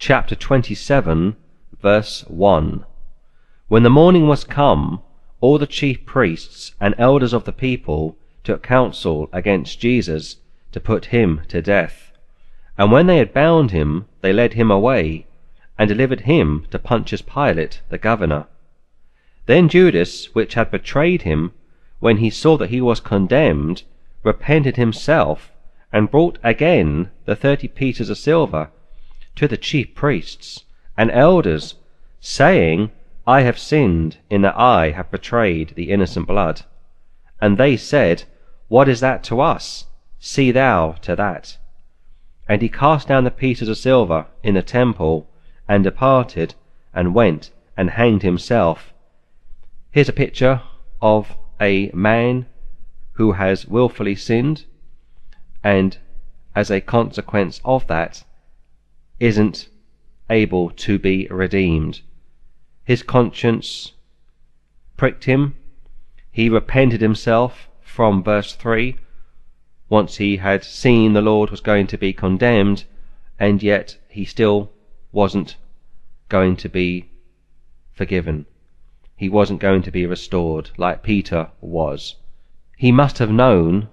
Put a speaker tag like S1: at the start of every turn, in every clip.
S1: chapter 27, verse 1. When the morning was come, all the chief priests and elders of the people took counsel against Jesus to put him to death. And when they had bound him, they led him away, and delivered him to Pontius Pilate the governor. Then Judas, which had betrayed him, when he saw that he was condemned, repented himself, and brought again the thirty pieces of silver to the chief priests and elders, saying, I have sinned in that I have betrayed the innocent blood. And they said, What is that to us? See thou to that. And he cast down the pieces of silver in the temple, and departed, and went and hanged himself. Here's a picture of a man who has wilfully sinned, and as a consequence of that, isn't able to be redeemed. His conscience pricked him. He repented himself from verse 3 once he had seen the Lord was going to be condemned, and yet he still wasn't going to be forgiven. He wasn't going to be restored like Peter was. He must have known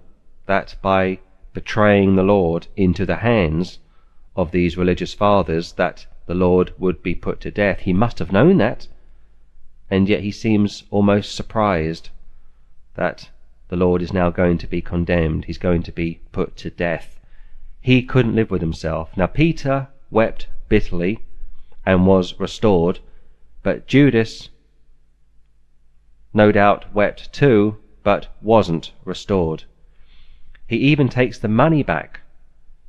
S1: that by betraying the Lord into the hands of these religious fathers that the Lord would be put to death. He must have known that, and yet he seems almost surprised that the Lord is now going to be condemned. He's going to be put to death. He couldn't live with himself. Now, Peter wept bitterly and was restored, but Judas, no doubt, wept too, but wasn't restored. He even takes the money back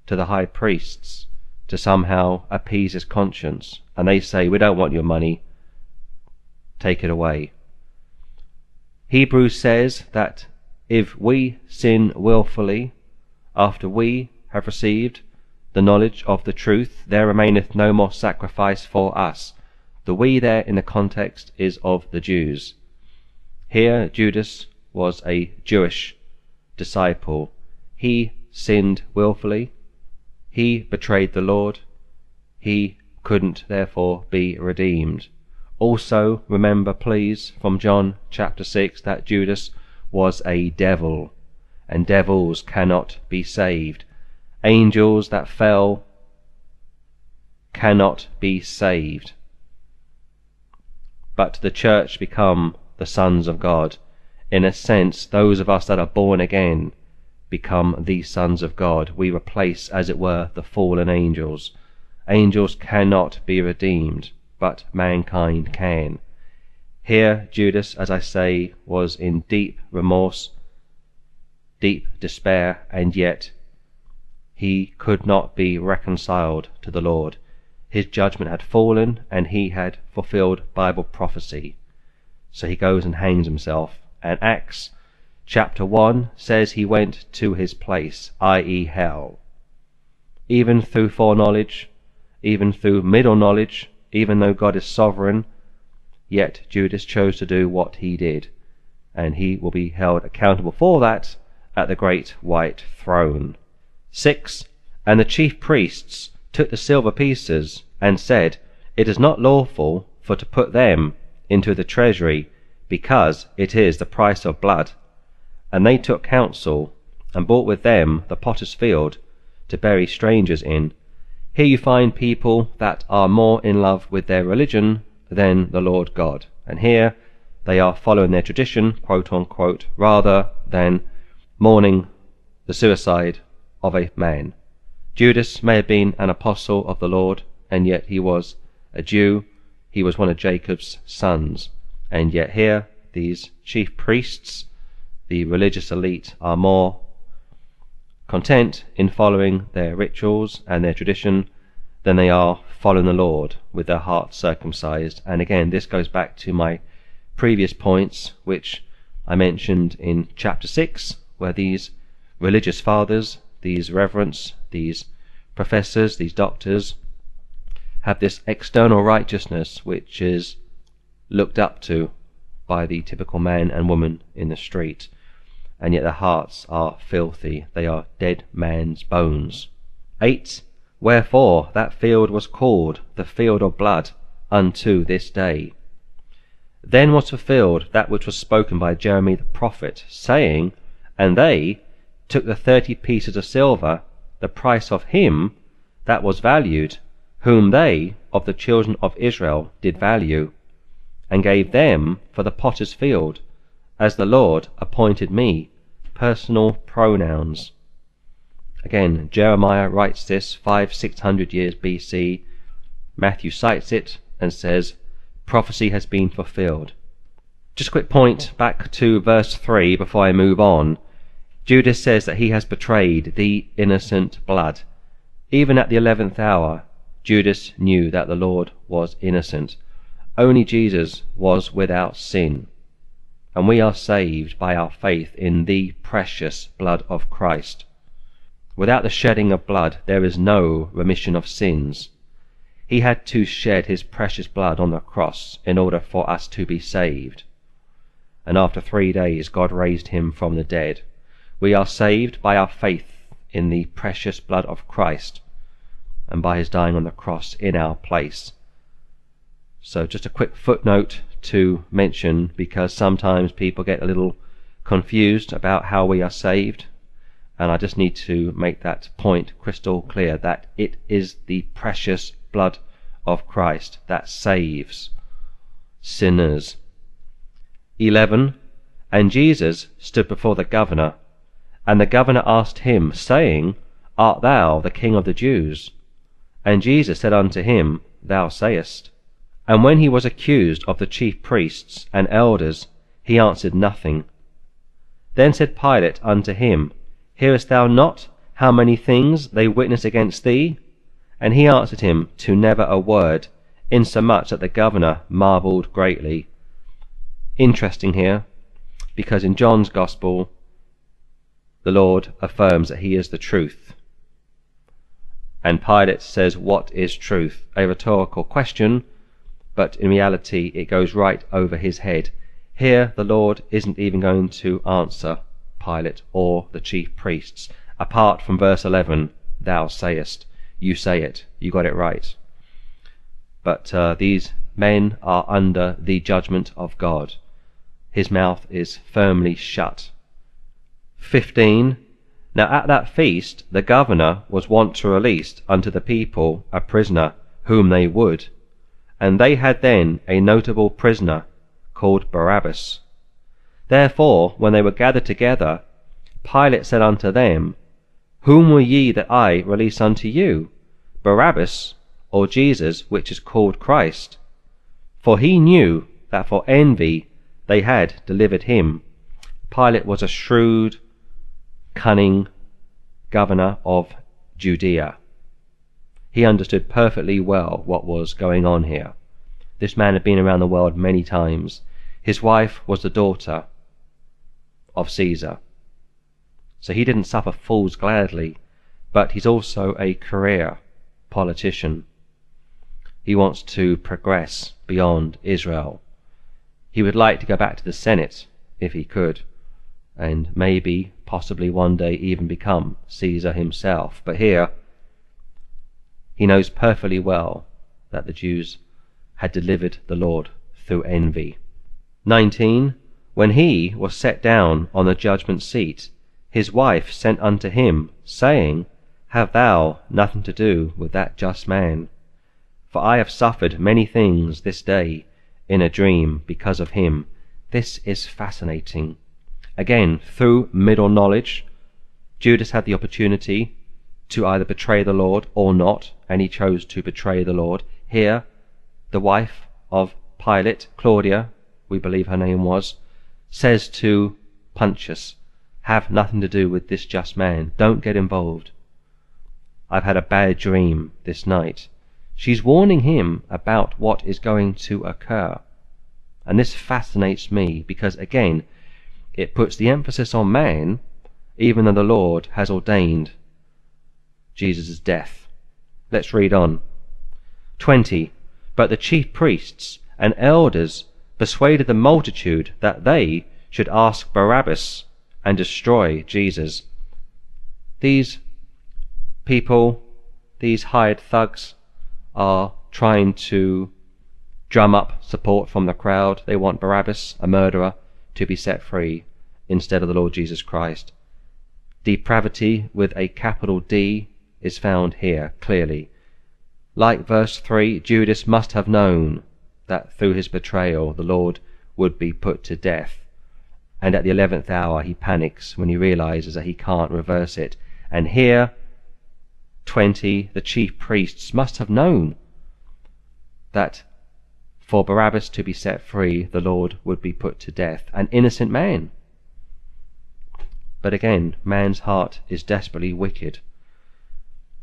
S1: to the high priests to somehow appease his conscience, and they say, We don't want your money, take it away. Hebrews says that if we sin wilfully, after we have received the knowledge of the truth, there remaineth no more sacrifice for us. The we there in the context is of the Jews. Here Judas was a Jewish disciple. He sinned wilfully, he betrayed the Lord. He couldn't therefore be redeemed. Also, remember, please, from John chapter 6, that Judas was a devil, and devils cannot be saved. Angels that fell cannot be saved. But the church become the sons of God. In a sense, those of us that are born again become the sons of God. We replace, as it were, the fallen angels. Angels cannot be redeemed, but mankind can. Here, Judas, as I say, was in deep remorse, deep despair, and yet he could not be reconciled to the Lord. His judgment had fallen, and he had fulfilled Bible prophecy. So he goes and hangs himself. And Acts chapter 1 says he went to his place, i.e., hell. Even through foreknowledge, even through middle knowledge, even though God is sovereign, yet Judas chose to do what he did, and he will be held accountable for that at the great white throne. 6. And the chief priests took the silver pieces, and said, It is not lawful for to put them into the treasury, because it is the price of blood. And they took counsel, and bought with them the potter's field, to bury strangers in. Here you find people that are more in love with their religion than the Lord God. And here they are following their tradition, quote unquote, rather than mourning the suicide of a man. Judas may have been an apostle of the Lord, and yet he was a Jew. He was one of Jacob's sons. And yet here these chief priests the religious elite are more content in following their rituals and their tradition than they are following the Lord with their hearts circumcised. And again, this goes back to my previous points, which I mentioned in chapter 6, where these religious fathers, these reverends, these professors, these doctors, have this external righteousness which is looked up to by the typical man and woman in the street and yet their hearts are filthy. They are dead man's bones. 8. Wherefore that field was called the field of blood unto this day. Then was fulfilled that which was spoken by Jeremy the prophet, saying, And they took the thirty pieces of silver, the price of him that was valued, whom they of the children of Israel did value, and gave them for the potter's field, as the Lord appointed me. Personal pronouns. Again, Jeremiah writes this five, six hundred years BC. Matthew cites it and says, prophecy has been fulfilled. Just a quick point back to verse 3 before I move on. Judas says that he has betrayed the innocent blood. Even at the eleventh hour, Judas knew that the Lord was innocent. Only Jesus was without sin. And we are saved by our faith in the precious blood of Christ. Without the shedding of blood, there is no remission of sins. He had to shed his precious blood on the cross in order for us to be saved. And after three days, God raised him from the dead. We are saved by our faith in the precious blood of Christ and by his dying on the cross in our place. So, just a quick footnote to mention because sometimes people get a little confused about how we are saved. And I just need to make that point crystal clear that it is the precious blood of Christ that saves sinners. 11. And Jesus stood before the governor, and the governor asked him, saying, Art thou the king of the Jews? And Jesus said unto him, Thou sayest. And when he was accused of the chief priests and elders, he answered nothing. Then said Pilate unto him, Hearest thou not how many things they witness against thee? And he answered him to never a word, insomuch that the governor marvelled greatly. Interesting here, because in John's Gospel, the Lord affirms that he is the truth. And Pilate says, What is truth? A rhetorical question, but in reality it goes right over his head. Here the Lord isn't even going to answer Pilate or the chief priests, apart from verse 11, Thou sayest you say it, you got it right. But uh, these men are under the judgment of God. His mouth is firmly shut. 15. Now at that feast the governor was wont to release unto the people a prisoner whom they would, and they had then a notable prisoner called Barabbas. Therefore, when they were gathered together, Pilate said unto them, whom will ye that I release unto you? Barabbas, or Jesus, which is called Christ? For he knew that for envy they had delivered him. Pilate was a shrewd, cunning governor of Judea. He understood perfectly well what was going on here. This man had been around the world many times. His wife was the daughter of Caesar. So he didn't suffer fools gladly, but he's also a career politician. He wants to progress beyond Israel. He would like to go back to the Senate if he could, and maybe, possibly one day even become Caesar himself. But here, he knows perfectly well that the Jews had delivered the Lord through envy. 19. When he was set down on the judgment seat, his wife sent unto him, saying, Have thou nothing to do with that just man? For I have suffered many things this day in a dream because of him. This is fascinating. Again, through middle knowledge, Judas had the opportunity to either betray the Lord or not, and he chose to betray the Lord. Here, the wife of Pilate, Claudia, we believe her name was, says to Pontius, have nothing to do with this just man. Don't get involved. I've had a bad dream this night. She's warning him about what is going to occur. And this fascinates me because, again, it puts the emphasis on man, even though the Lord has ordained Jesus' death. Let's read on. 20. But the chief priests and elders persuaded the multitude that they should ask Barabbas and destroy Jesus. These people these hired thugs are trying to drum up support from the crowd. They want Barabbas, a murderer, to be set free instead of the Lord Jesus Christ. Depravity with a capital D is found here clearly. Like verse 3, Judas must have known that through his betrayal the Lord would be put to death. And at the eleventh hour he panics when he realizes that he can't reverse it. And here, 20, the chief priests must have known that for Barabbas to be set free, the Lord would be put to death, an innocent man. But again, man's heart is desperately wicked.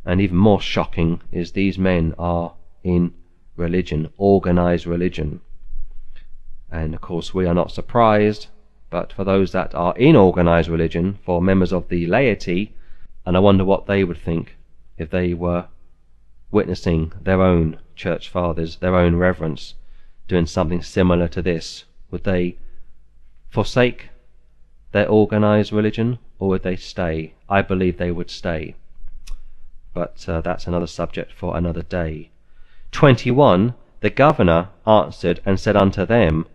S1: And even more shocking is these men are in religion, organized religion. And of course, we are not surprised, but for those that are in organized religion, for members of the laity, and I wonder what they would think if they were witnessing their own church fathers, their own reverence, doing something similar to this? Would they forsake their organized religion or would they stay? I believe they would stay. But uh, that's another subject for another day. 21. The governor answered and said unto them,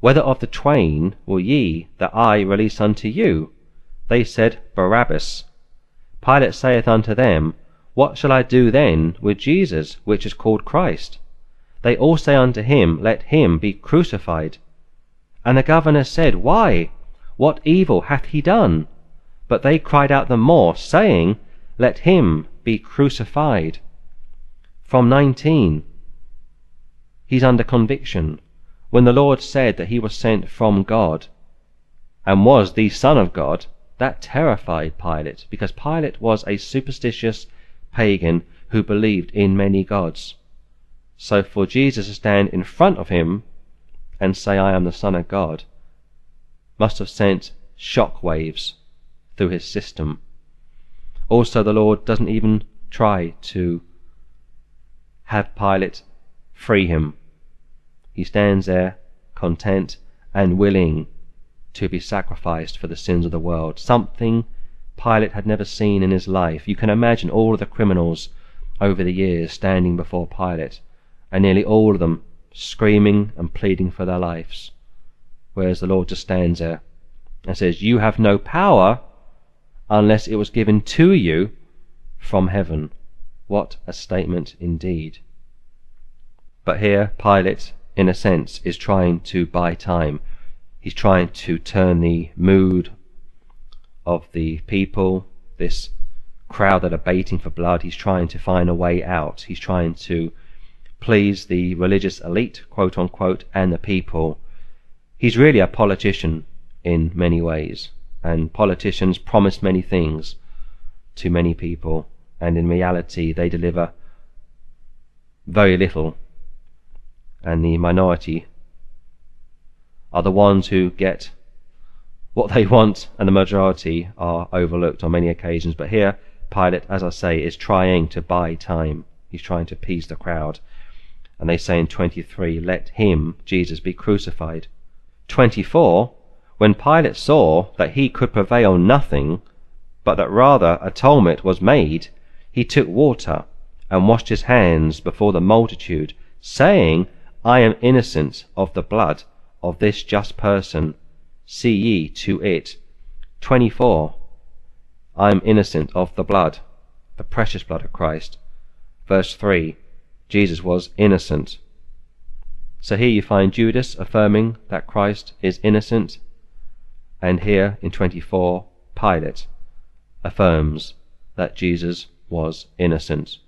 S1: Whether of the twain will ye that I release unto you? They said, Barabbas. Pilate saith unto them, What shall I do then with Jesus, which is called Christ? They all say unto him, Let him be crucified. And the governor said, Why? What evil hath he done? But they cried out the more, saying, Let him be crucified. From 19. He's under conviction. When the Lord said that he was sent from God and was the Son of God, that terrified Pilate, because Pilate was a superstitious pagan who believed in many gods. So for Jesus to stand in front of him and say, I am the Son of God, must have sent shock waves through his system. Also, the Lord doesn't even try to have Pilate free him. He stands there content and willing to be sacrificed for the sins of the world, something Pilate had never seen in his life. You can imagine all of the criminals over the years standing before Pilate and nearly all of them screaming and pleading for their lives. Whereas the Lord just stands there and says, You have no power unless it was given to you from heaven. What a statement indeed. But here, Pilate, in a sense, is trying to buy time. He's trying to turn the mood of the people, this crowd that are baiting for blood, he's trying to find a way out. He's trying to please the religious elite, quote unquote, and the people. He's really a politician in many ways, and politicians promise many things to many people, and in reality they deliver very little, and the minority are the ones who get what they want, and the majority are overlooked on many occasions. But here, Pilate, as I say, is trying to buy time. He's trying to appease the crowd. And they say in 23, Let him, Jesus, be crucified. 24, when Pilate saw that he could prevail nothing, but that rather atonement was made, he took water and washed his hands before the multitude, saying, I am innocent of the blood of this just person. See ye to it. 24. I am innocent of the blood, the precious blood of Christ. Verse 3. Jesus was innocent. So here you find Judas affirming that Christ is innocent, and here in 24, Pilate affirms that Jesus was innocent.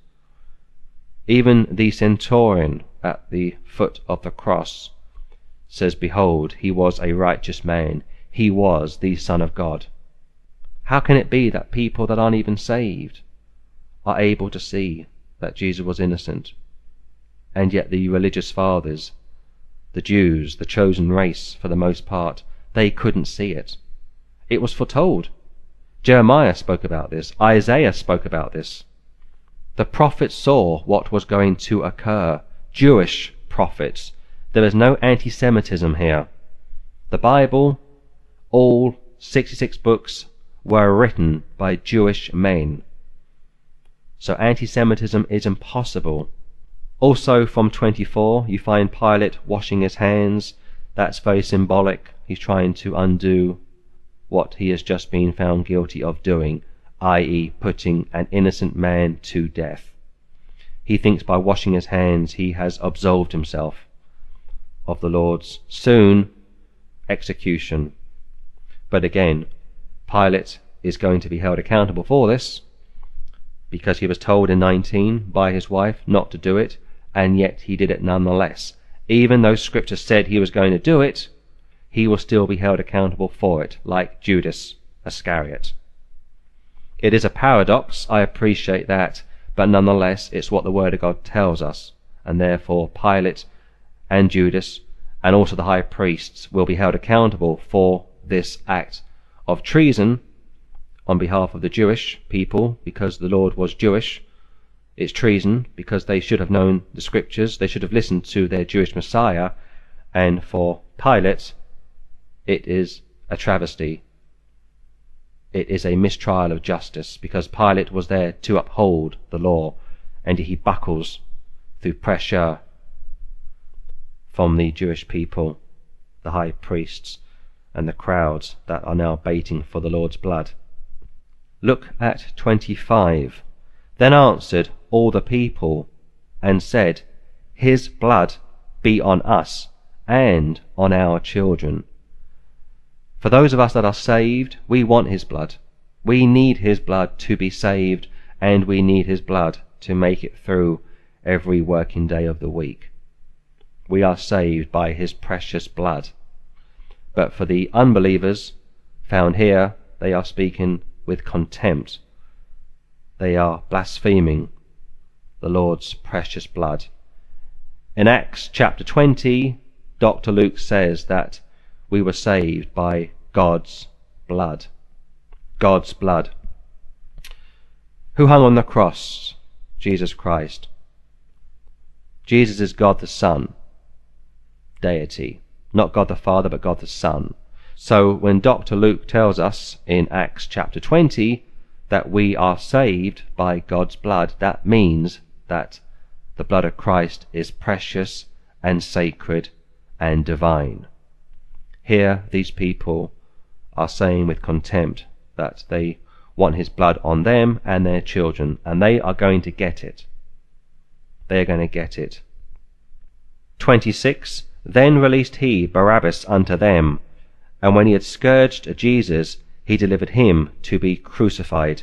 S1: Even the centurion at the foot of the cross says, Behold, he was a righteous man, he was the Son of God. How can it be that people that aren't even saved are able to see that Jesus was innocent? and yet the religious fathers, the Jews, the chosen race for the most part, they couldn't see it. It was foretold. Jeremiah spoke about this. Isaiah spoke about this. The prophets saw what was going to occur. Jewish prophets. There is no anti Semitism here. The Bible, all 66 books, were written by Jewish men. So anti Semitism is impossible. Also, from 24, you find Pilate washing his hands. That's very symbolic. He's trying to undo what he has just been found guilty of doing, i.e., putting an innocent man to death. He thinks by washing his hands he has absolved himself of the Lord's soon execution. But again, Pilate is going to be held accountable for this because he was told in 19 by his wife not to do it, and yet he did it nonetheless. Even though Scripture said he was going to do it, he will still be held accountable for it, like Judas Iscariot. It is a paradox, I appreciate that, but nonetheless it's what the Word of God tells us, and therefore Pilate and Judas and also the high priests will be held accountable for this act of treason on behalf of the Jewish people because the Lord was Jewish. It's treason because they should have known the scriptures, they should have listened to their Jewish Messiah, and for Pilate, it is a travesty. It is a mistrial of justice because Pilate was there to uphold the law, and he buckles through pressure from the Jewish people, the high priests, and the crowds that are now baiting for the Lord's blood. Look at 25. Then answered all the people, and said, His blood be on us and on our children. For those of us that are saved, we want His blood. We need His blood to be saved, and we need His blood to make it through every working day of the week. We are saved by His precious blood. But for the unbelievers found here, they are speaking with contempt. They are blaspheming the Lord's precious blood. In Acts chapter 20, Dr. Luke says that we were saved by God's blood. God's blood. Who hung on the cross? Jesus Christ. Jesus is God the Son, deity. Not God the Father, but God the Son. So when Dr. Luke tells us in Acts chapter 20 that we are saved by God's blood, that means that the blood of Christ is precious and sacred and divine. Here, these people are saying with contempt that they want his blood on them and their children, and they are going to get it. They are going to get it. 26. Then released he Barabbas unto them and when he had scourged Jesus, he delivered him to be crucified.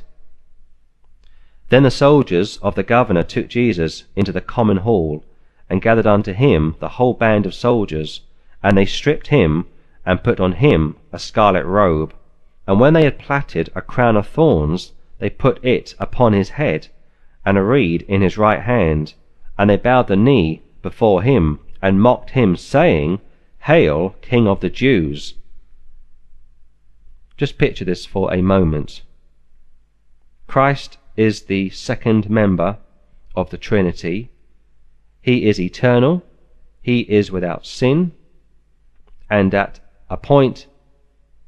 S1: Then the soldiers of the governor took Jesus into the common hall, and gathered unto him the whole band of soldiers, and they stripped him, and put on him a scarlet robe. And when they had plaited a crown of thorns, they put it upon his head, and a reed in his right hand, and they bowed the knee before him, and mocked him, saying, Hail, King of the Jews! Just picture this for a moment. Christ is the second member of the Trinity. He is eternal. He is without sin. And at a point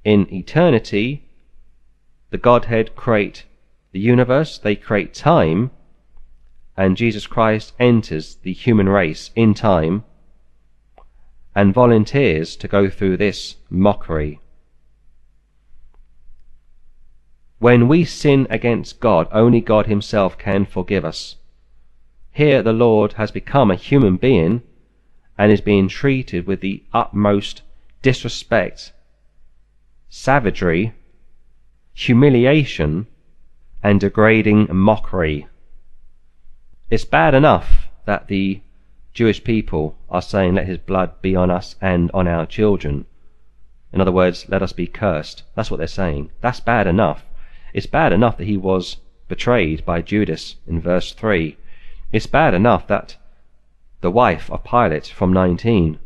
S1: in eternity, the Godhead create the universe, they create time, and Jesus Christ enters the human race in time and volunteers to go through this mockery When we sin against God, only God Himself can forgive us. Here the Lord has become a human being and is being treated with the utmost disrespect, savagery, humiliation, and degrading mockery. It's bad enough that the Jewish people are saying, Let his blood be on us and on our children. In other words, let us be cursed. That's what they're saying. That's bad enough. It's bad enough that he was betrayed by Judas in verse 3. It's bad enough that the wife of Pilate from 19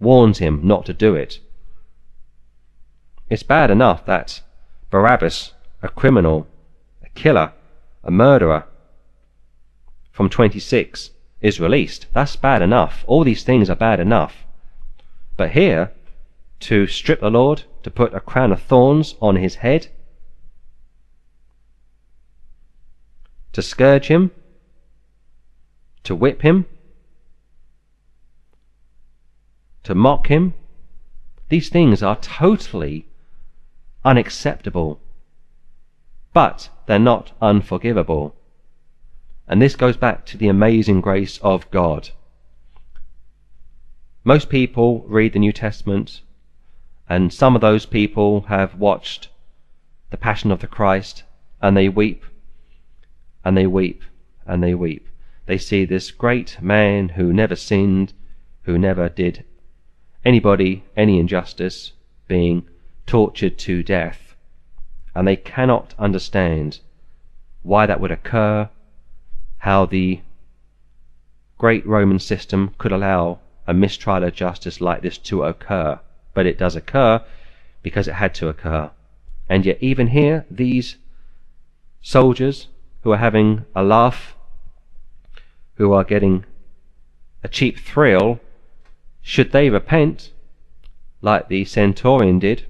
S1: warns him not to do it. It's bad enough that Barabbas, a criminal, a killer, a murderer, from 26 is released. That's bad enough. All these things are bad enough. But here, to strip the Lord, to put a crown of thorns on his head, to scourge him, to whip him, to mock him. These things are totally unacceptable, but they're not unforgivable. And this goes back to the amazing grace of God. Most people read the New Testament, and some of those people have watched the Passion of the Christ, and they weep, and they weep, and they weep. They see this great man who never sinned, who never did anybody any injustice, being tortured to death, and they cannot understand why that would occur, how the great Roman system could allow a mistrial of justice like this to occur. But it does occur because it had to occur. And yet, even here, these soldiers who are having a laugh, who are getting a cheap thrill, should they repent, like the centurion did,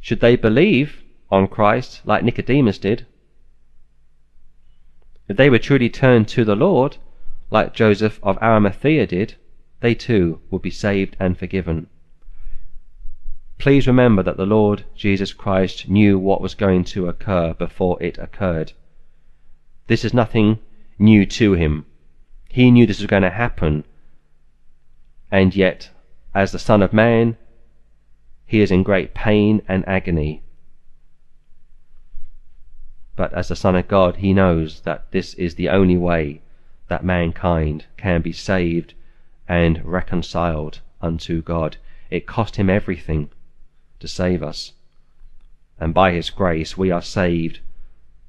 S1: should they believe on Christ, like Nicodemus did, if they were truly turned to the Lord, like Joseph of Arimathea did, they too would be saved and forgiven. Please remember that the Lord Jesus Christ knew what was going to occur before it occurred. This is nothing new to him. He knew this was going to happen, and yet, as the Son of Man, he is in great pain and agony. But as the Son of God, he knows that this is the only way that mankind can be saved and reconciled unto God. It cost him everything to save us. And by his grace we are saved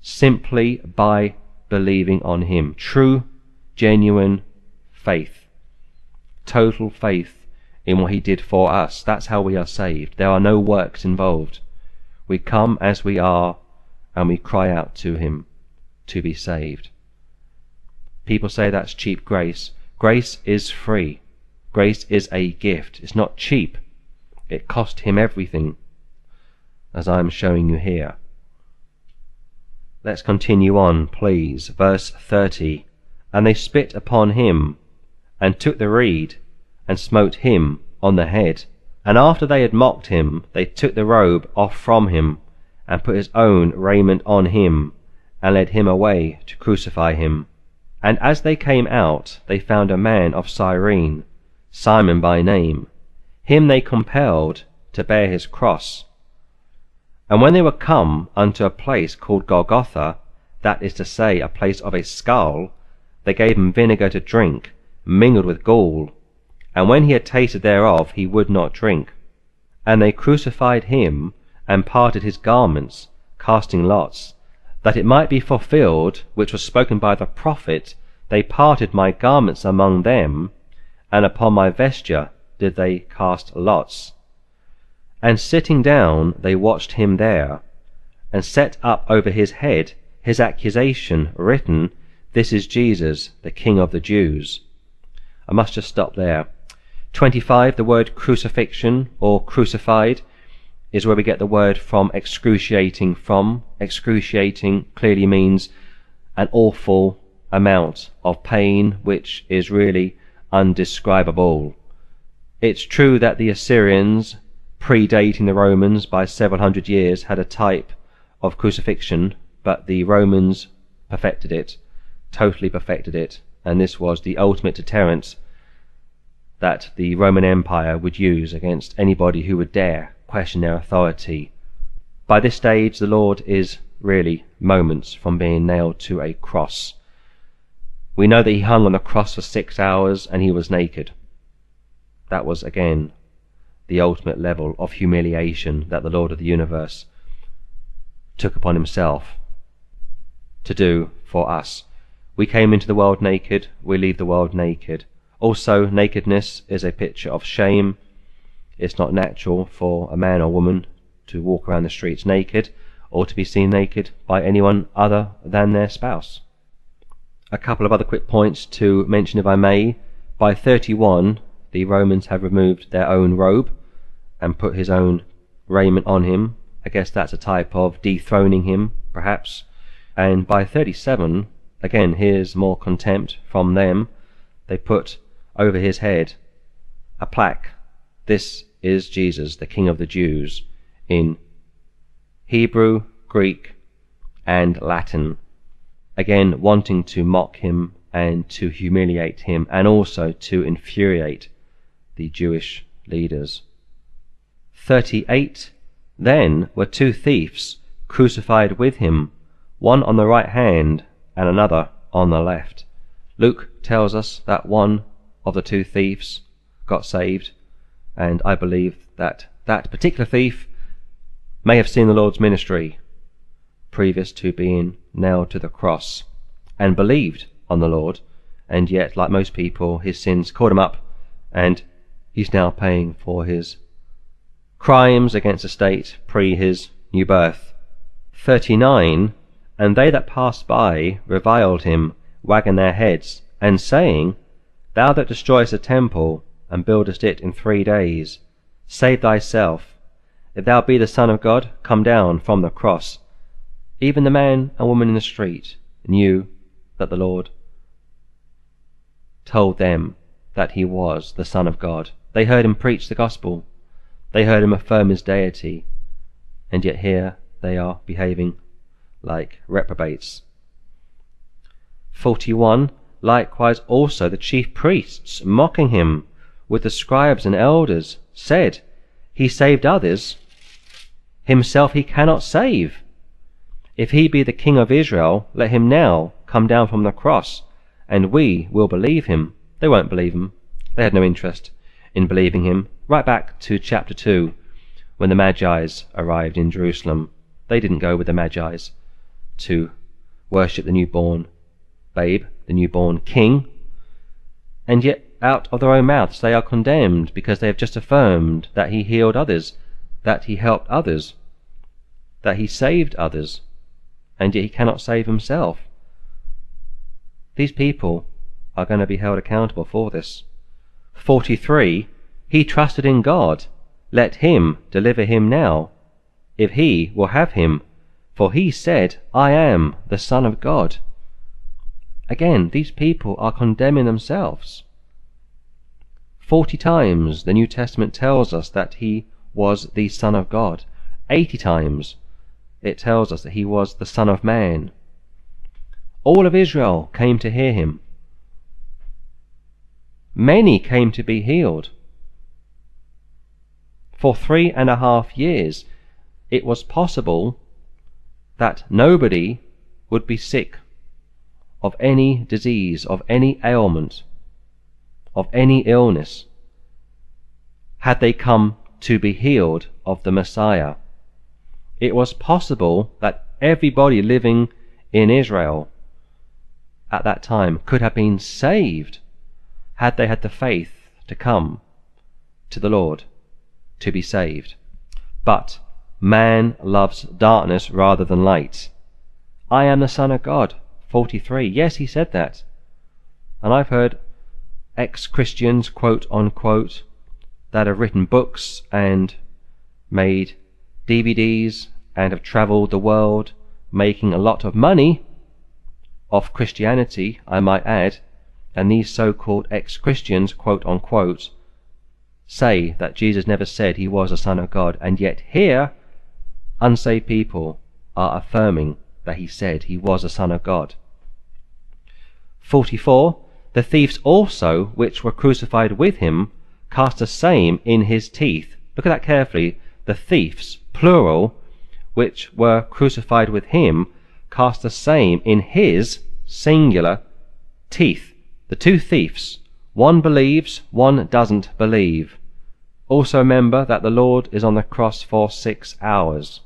S1: simply by believing on him. True, genuine faith. Total faith in what he did for us. That's how we are saved. There are no works involved. We come as we are and we cry out to him to be saved. People say that's cheap grace. Grace is free. Grace is a gift. It's not cheap. It cost him everything, as I am showing you here. Let's continue on, please. Verse 30. And they spit upon him, and took the reed, and smote him on the head. And after they had mocked him, they took the robe off from him, and put his own raiment on him, and led him away to crucify him. And as they came out, they found a man of Cyrene, Simon by name. Him they compelled to bear his cross. And when they were come unto a place called Golgotha, that is to say, a place of a skull, they gave him vinegar to drink, mingled with gall. And when he had tasted thereof, he would not drink. And they crucified him, and parted his garments, casting lots, that it might be fulfilled which was spoken by the prophet, They parted my garments among them, and upon my vesture did they cast lots. And sitting down they watched him there, and set up over his head his accusation, written, This is Jesus, the King of the Jews. I must just stop there. 25. The word crucifixion or crucified is where we get the word from excruciating from. Excruciating clearly means an awful amount of pain which is really undescribable. It's true that the Assyrians, predating the Romans by several hundred years, had a type of crucifixion, but the Romans perfected it, totally perfected it, and this was the ultimate deterrent that the Roman Empire would use against anybody who would dare question their authority. By this stage, the Lord is really moments from being nailed to a cross. We know that he hung on the cross for six hours and he was naked. That was, again, the ultimate level of humiliation that the Lord of the universe took upon himself to do for us. We came into the world naked, we leave the world naked. Also, nakedness is a picture of shame, it's not natural for a man or woman to walk around the streets naked or to be seen naked by anyone other than their spouse. A couple of other quick points to mention, if I may. By 31, the Romans have removed their own robe and put his own raiment on him. I guess that's a type of dethroning him, perhaps, And by 37, again, here's more contempt from them. They put over his head a plaque. This is Jesus, the King of the Jews, in Hebrew, Greek, and Latin. Again, wanting to mock him and to humiliate him and also to infuriate the Jewish leaders. 38. Then were two thieves crucified with him, one on the right hand and another on the left. Luke tells us that one of the two thieves got saved, and I believe that that particular thief may have seen the Lord's ministry previous to being nailed to the cross and believed on the Lord, and yet, like most people, his sins caught him up, and he's now paying for his crimes against the state pre his new birth. 39. And they that passed by reviled him, wagging their heads, and saying, Thou that destroyest the temple, and buildest it in three days, save thyself. If thou be the Son of God, come down from the cross. Even the man and woman in the street knew that the Lord told them that he was the Son of God. They heard him preach the gospel. They heard him affirm his deity. And yet here they are behaving like reprobates. 41. Likewise also the chief priests, mocking him with the scribes and elders, said, He saved others, himself he cannot save. If he be the King of Israel, let him now come down from the cross, and we will believe him. They won't believe him. They had no interest in believing him. Right back to chapter 2, when the Magi's arrived in Jerusalem. They didn't go with the Magi's to worship the newborn babe, the newborn king, and yet out of their own mouths they are condemned because they have just affirmed that he healed others, that he helped others, that he saved others, and yet he cannot save himself. These people are going to be held accountable for this. 43. He trusted in God. Let him deliver him now, if he will have him. For he said, I am the Son of God. Again, these people are condemning themselves. Forty times the New Testament tells us that he was the Son of God. Eighty times it tells us that he was the Son of Man. All of Israel came to hear him. Many came to be healed. For three and a half years, it was possible that nobody would be sick of any disease, of any ailment, of any illness, had they come to be healed of the Messiah. It was possible that everybody living in Israel at that time could have been saved had they had the faith to come to the Lord to be saved. But man loves darkness rather than light. I am the Son of God. 43. Yes, he said that. And I've heard ex Christians, quote unquote, that have written books and made DVDs and have traveled the world making a lot of money off Christianity, I might add, and these so-called ex-Christians, quote unquote, say that Jesus never said he was a son of God, and yet here, unsaved people are affirming that he said he was a son of God. 44. The thieves also, which were crucified with him, cast the same in his teeth. Look at that carefully. The thieves, plural, which were crucified with him, cast the same in his singular teeth. The two thieves, one believes, one doesn't believe. Also remember that the Lord is on the cross for six hours.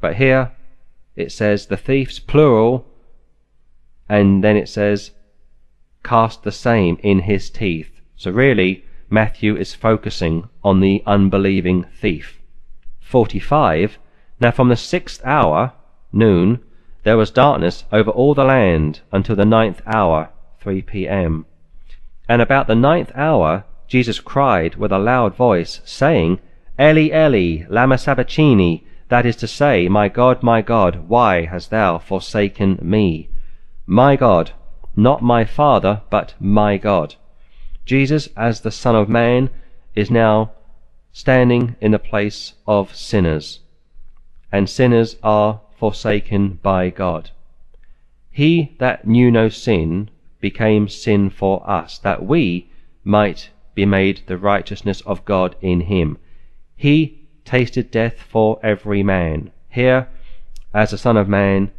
S1: But here it says the thieves, plural, and then it says cast the same in his teeth. So really, Matthew is focusing on the unbelieving thief. 45. Now from the sixth hour noon, there was darkness over all the land until the ninth hour, 3 p.m. And about the ninth hour, Jesus cried with a loud voice, saying, Eli, Eli, lama sabachthani, That is to say, My God, my God, why hast thou forsaken me? My God, not my Father, but my God. Jesus, as the Son of Man, is now standing in the place of sinners, and sinners are forsaken by God. He that knew no sin became sin for us, that we might be made the righteousness of God in him. He tasted death for every man. Here, as the Son of Man,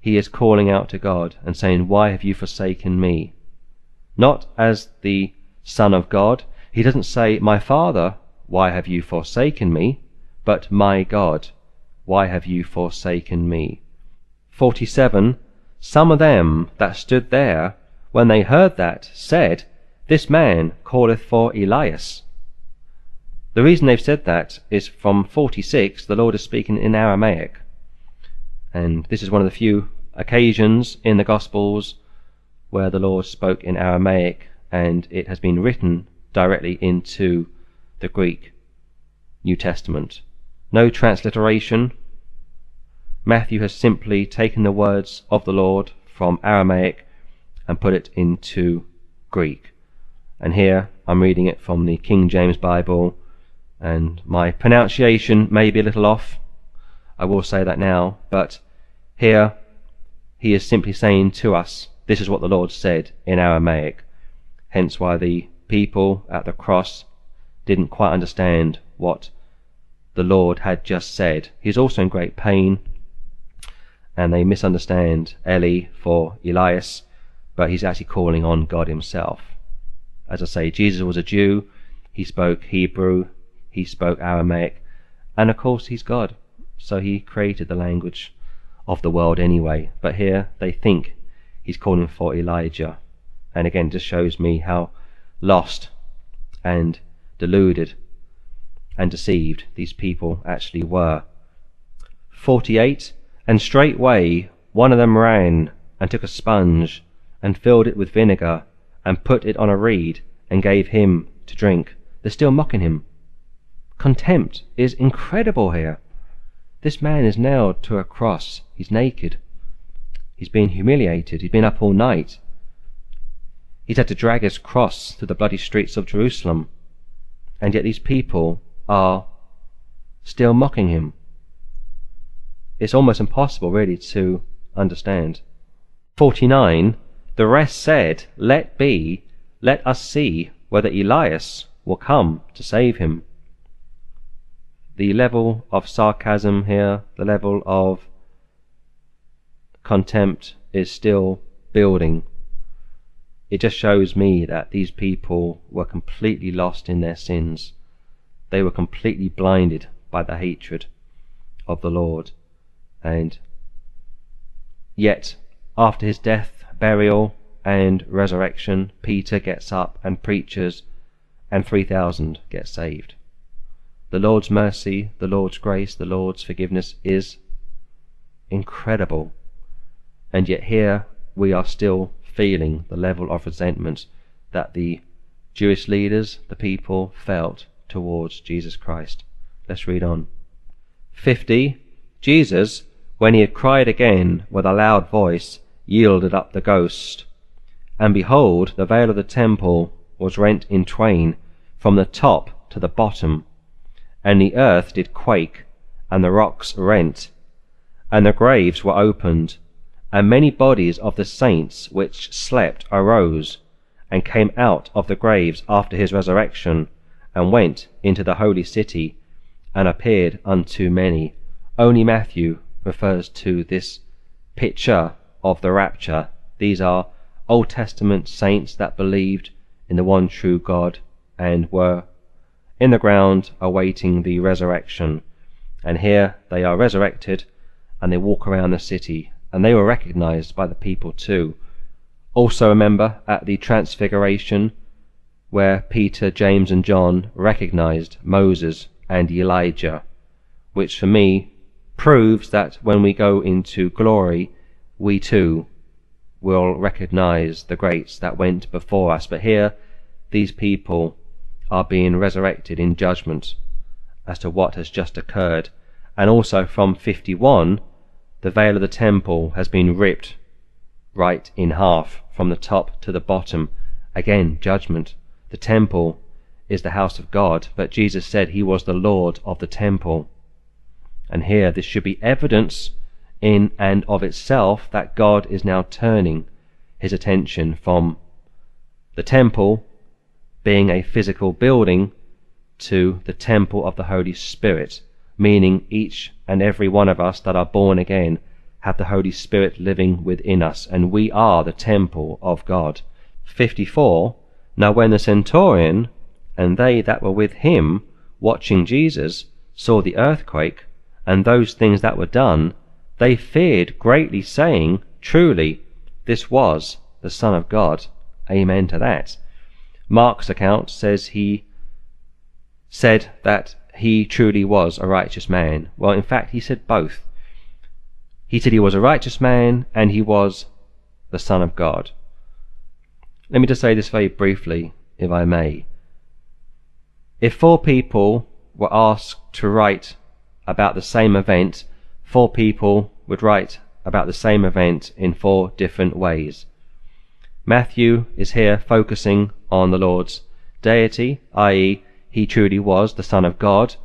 S1: he is calling out to God and saying, Why have you forsaken me? Not as the Son of God. He doesn't say, My Father, why have you forsaken me? But, My God, why have you forsaken me? 47. Some of them that stood there, when they heard that, said, This man calleth for Elias. The reason they've said that is from 46, the Lord is speaking in Aramaic. And this is one of the few occasions in the Gospels where the Lord spoke in Aramaic and it has been written directly into the Greek New Testament. No transliteration. Matthew has simply taken the words of the Lord from Aramaic and put it into Greek. And here I'm reading it from the King James Bible, and my pronunciation may be a little off. I will say that now, but here he is simply saying to us, This is what the Lord said in Aramaic. Hence why the people at the cross didn't quite understand what the Lord had just said. He's also in great pain, and they misunderstand Eli for Elias, but he's actually calling on God himself. As I say, Jesus was a Jew, he spoke Hebrew, he spoke Aramaic, and of course he's God, so he created the language of the world anyway. But here they think he's calling for Elijah. And again, just shows me how lost and deluded and deceived these people actually were. 48. And straightway one of them ran and took a sponge and filled it with vinegar and put it on a reed and gave him to drink. They're still mocking him. Contempt is incredible here. This man is nailed to a cross. He's naked. He's been humiliated. He's been up all night. He's had to drag his cross through the bloody streets of Jerusalem. And yet these people are still mocking him. It's almost impossible, really, to understand. 49. The rest said, Let be, let us see whether Elias will come to save him the level of sarcasm here, the level of contempt is still building. It just shows me that these people were completely lost in their sins. They were completely blinded by the hatred of the Lord. And yet, after his death, burial, and resurrection, Peter gets up and preaches, and 3,000 get saved. The Lord's mercy, the Lord's grace, the Lord's forgiveness is incredible. And yet here we are still feeling the level of resentment that the Jewish leaders, the people, felt towards Jesus Christ. Let's read on. 50. Jesus, when he had cried again with a loud voice, yielded up the ghost. And behold, the veil of the temple was rent in twain from the top to the bottom and the earth did quake, and the rocks rent, and the graves were opened, and many bodies of the saints which slept arose, and came out of the graves after his resurrection, and went into the holy city, and appeared unto many. Only Matthew refers to this picture of the rapture. These are Old Testament saints that believed in the one true God and were in the ground awaiting the resurrection. And here they are resurrected and they walk around the city and they were recognized by the people too. Also remember at the transfiguration where Peter, James and John recognized Moses and Elijah, which for me proves that when we go into glory, we too will recognize the greats that went before us. But here, these people are being resurrected in judgment as to what has just occurred, And also from 51, the veil of the temple has been ripped right in half from the top to the bottom. Again, judgment. The temple is the house of God, but Jesus said he was the Lord of the temple. And here this should be evidence in and of itself that God is now turning his attention from the temple being a physical building to the temple of the Holy Spirit, meaning each and every one of us that are born again have the Holy Spirit living within us, and we are the temple of God. 54. Now when the centurion and they that were with him, watching Jesus, saw the earthquake, and those things that were done, they feared greatly, saying, Truly, this was the Son of God. Amen to that. Mark's account says he said that he truly was a righteous man. Well, in fact, he said both. He said he was a righteous man and he was the Son of God. Let me just say this very briefly, if I may. If four people were asked to write about the same event, four people would write about the same event in four different ways. Matthew is here focusing on the Lord's deity, i.e., he truly was the Son of God,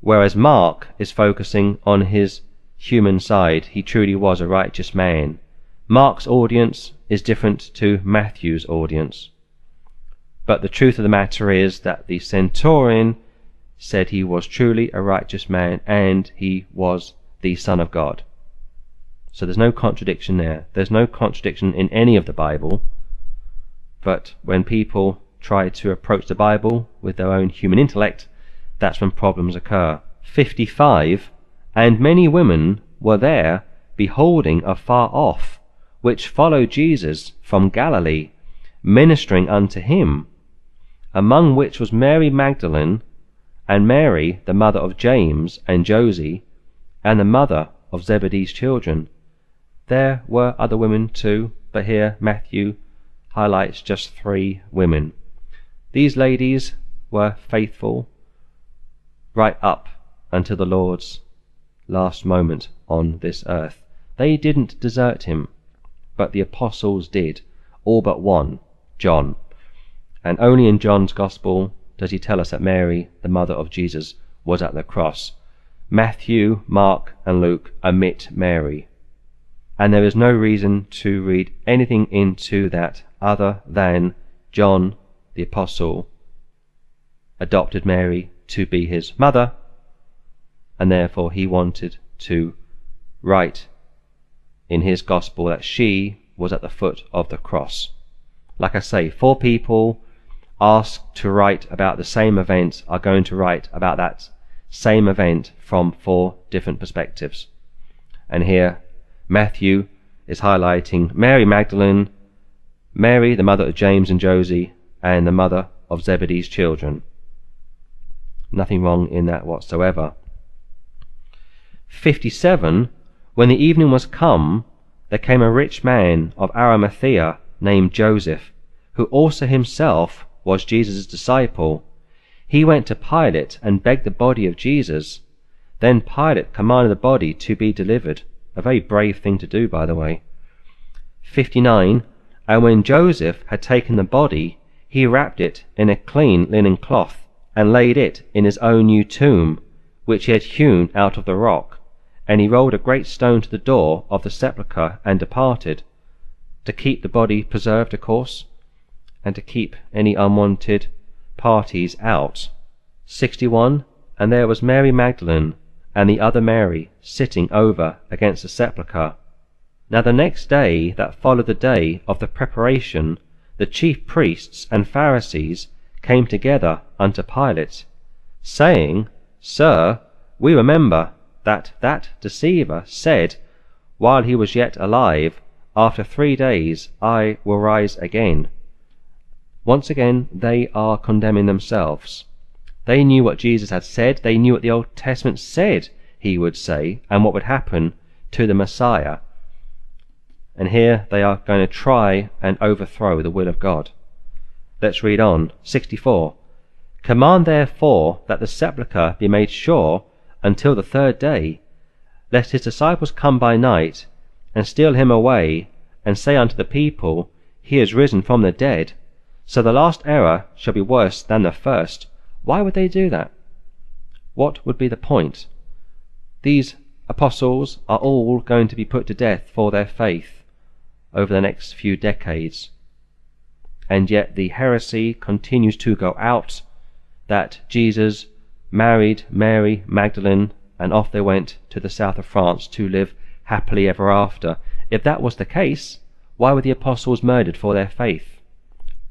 S1: whereas Mark is focusing on his human side, he truly was a righteous man. Mark's audience is different to Matthew's audience. But the truth of the matter is that the centurion said he was truly a righteous man and he was the Son of God. So there's no contradiction there. There's no contradiction in any of the Bible. But when people try to approach the Bible with their own human intellect, that's when problems occur. 55. And many women were there, beholding afar off, which followed Jesus from Galilee, ministering unto him among which was Mary Magdalene, and Mary the mother of James and Jose, and the mother of Zebedee's children. There were other women too, but here Matthew highlights just three women. These ladies were faithful right up until the Lord's last moment on this earth. They didn't desert him, but the apostles did, all but one, John. And only in John's Gospel does he tell us that Mary, the mother of Jesus, was at the cross. Matthew, Mark, and Luke omit Mary. And there is no reason to read anything into that other than John the Apostle adopted Mary to be his mother, and therefore he wanted to write in his Gospel that she was at the foot of the cross. Like I say, four people asked to write about the same event are going to write about that same event from four different perspectives. And here, Matthew is highlighting Mary Magdalene, Mary, the mother of James and Josie, and the mother of Zebedee's children. Nothing wrong in that whatsoever. 57. When the evening was come, there came a rich man of Arimathea named Joseph, who also himself was Jesus' disciple. He went to Pilate and begged the body of Jesus. Then Pilate commanded the body to be delivered. A very brave thing to do, by the way. 59. And when Joseph had taken the body, he wrapped it in a clean linen cloth, and laid it in his own new tomb, which he had hewn out of the rock. And he rolled a great stone to the door of the sepulchre, and departed. To keep the body preserved, of course and to keep any unwanted parties out. 61. And there was Mary Magdalene and the other Mary sitting over against the sepulchre. Now the next day that followed the day of the preparation, the chief priests and Pharisees came together unto Pilate, saying, Sir, we remember that that deceiver said, while he was yet alive, After three days I will rise again. Once again, they are condemning themselves. They knew what Jesus had said, they knew what the Old Testament said he would say, and what would happen to the Messiah. And here they are going to try and overthrow the will of God. Let's read on. 64. Command therefore that the sepulchre be made sure until the third day, lest his disciples come by night, and steal him away, and say unto the people, He is risen from the dead. So the last error shall be worse than the first. Why would they do that? What would be the point? These apostles are all going to be put to death for their faith over the next few decades. And yet the heresy continues to go out that Jesus married Mary Magdalene and off they went to the south of France to live happily ever after. If that was the case, why were the apostles murdered for their faith?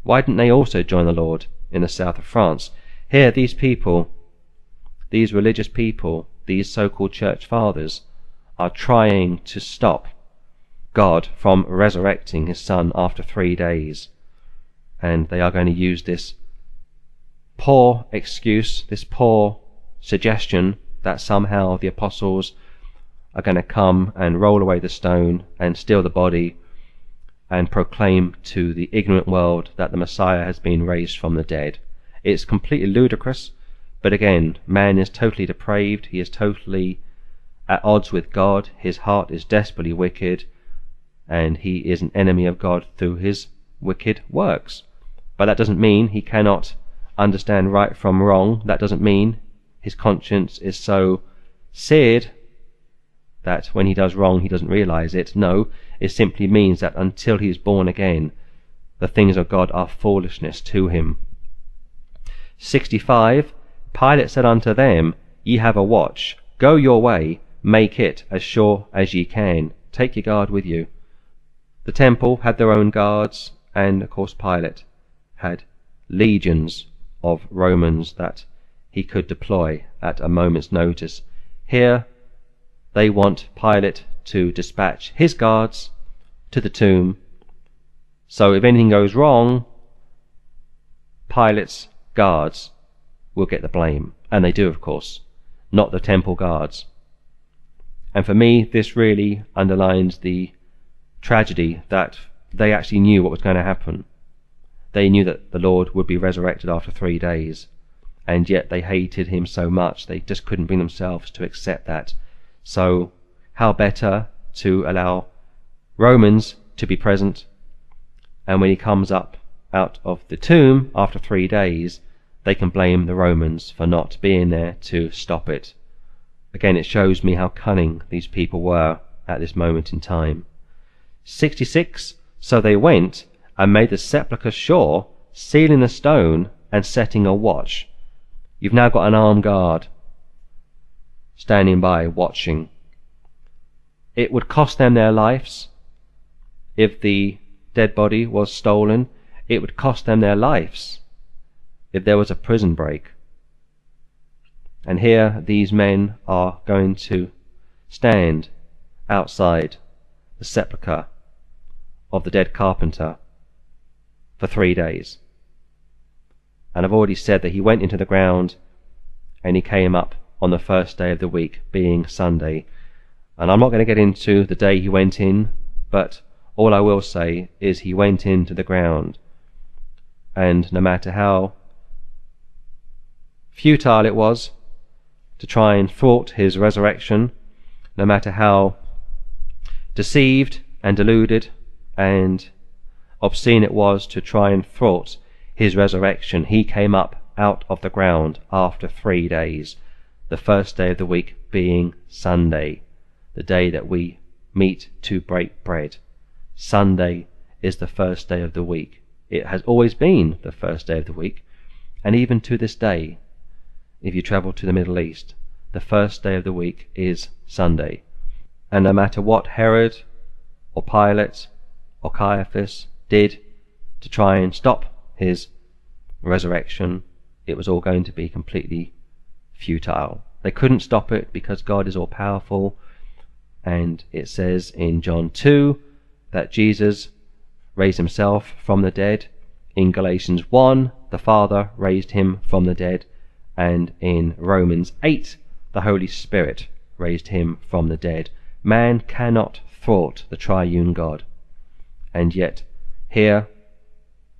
S1: Why didn't they also join the Lord in the south of France? Here, these people, these religious people, these so called church fathers, are trying to stop God from resurrecting his Son after three days. And they are going to use this poor excuse, this poor suggestion that somehow the apostles are going to come and roll away the stone and steal the body and proclaim to the ignorant world that the Messiah has been raised from the dead. It's completely ludicrous, but again, man is totally depraved, he is totally at odds with God, his heart is desperately wicked, and he is an enemy of God through his wicked works. But that doesn't mean he cannot understand right from wrong. That doesn't mean his conscience is so seared that when he does wrong he doesn't realize it. No, it simply means that until he is born again, the things of God are foolishness to him. 65. Pilate said unto them, Ye have a watch. Go your way, make it as sure as ye can. Take your guard with you. The temple had their own guards, and of course Pilate had legions of Romans that he could deploy at a moment's notice. Here they want Pilate to dispatch his guards to the tomb. So if anything goes wrong, Pilate's guards will get the blame. And they do, of course, not the temple guards. And for me, this really underlines the tragedy that they actually knew what was going to happen. They knew that the Lord would be resurrected after three days, and yet they hated him so much they just couldn't bring themselves to accept that. So, how better to allow Romans to be present, and when he comes up out of the tomb after three days, they can blame the Romans for not being there to stop it. Again, it shows me how cunning these people were at this moment in time. 66. So they went and made the sepulchre sure, sealing the stone and setting a watch. You've now got an armed guard standing by watching. It would cost them their lives if the dead body was stolen, it would cost them their lives if there was a prison break. And here these men are going to stand outside the sepulchre of the dead carpenter for three days. And I've already said that he went into the ground and he came up on the first day of the week, being Sunday. And I'm not going to get into the day he went in, but all I will say is he went into the ground, and no matter how futile it was to try and thwart his resurrection, no matter how deceived and deluded and obscene it was to try and thwart his resurrection, he came up out of the ground after three days, the first day of the week being Sunday, the day that we meet to break bread. Sunday is the first day of the week. It has always been the first day of the week, and even to this day, if you travel to the Middle East, the first day of the week is Sunday. And no matter what Herod or Pilate or Caiaphas did to try and stop his resurrection, it was all going to be completely futile. They couldn't stop it because God is all powerful, and it says in John 2 that Jesus raised himself from the dead. In Galatians 1, the Father raised him from the dead. And in Romans 8, the Holy Spirit raised him from the dead. Man cannot thwart the triune God. And yet, here,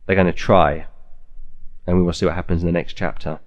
S1: they're going to try. And we will see what happens in the next chapter.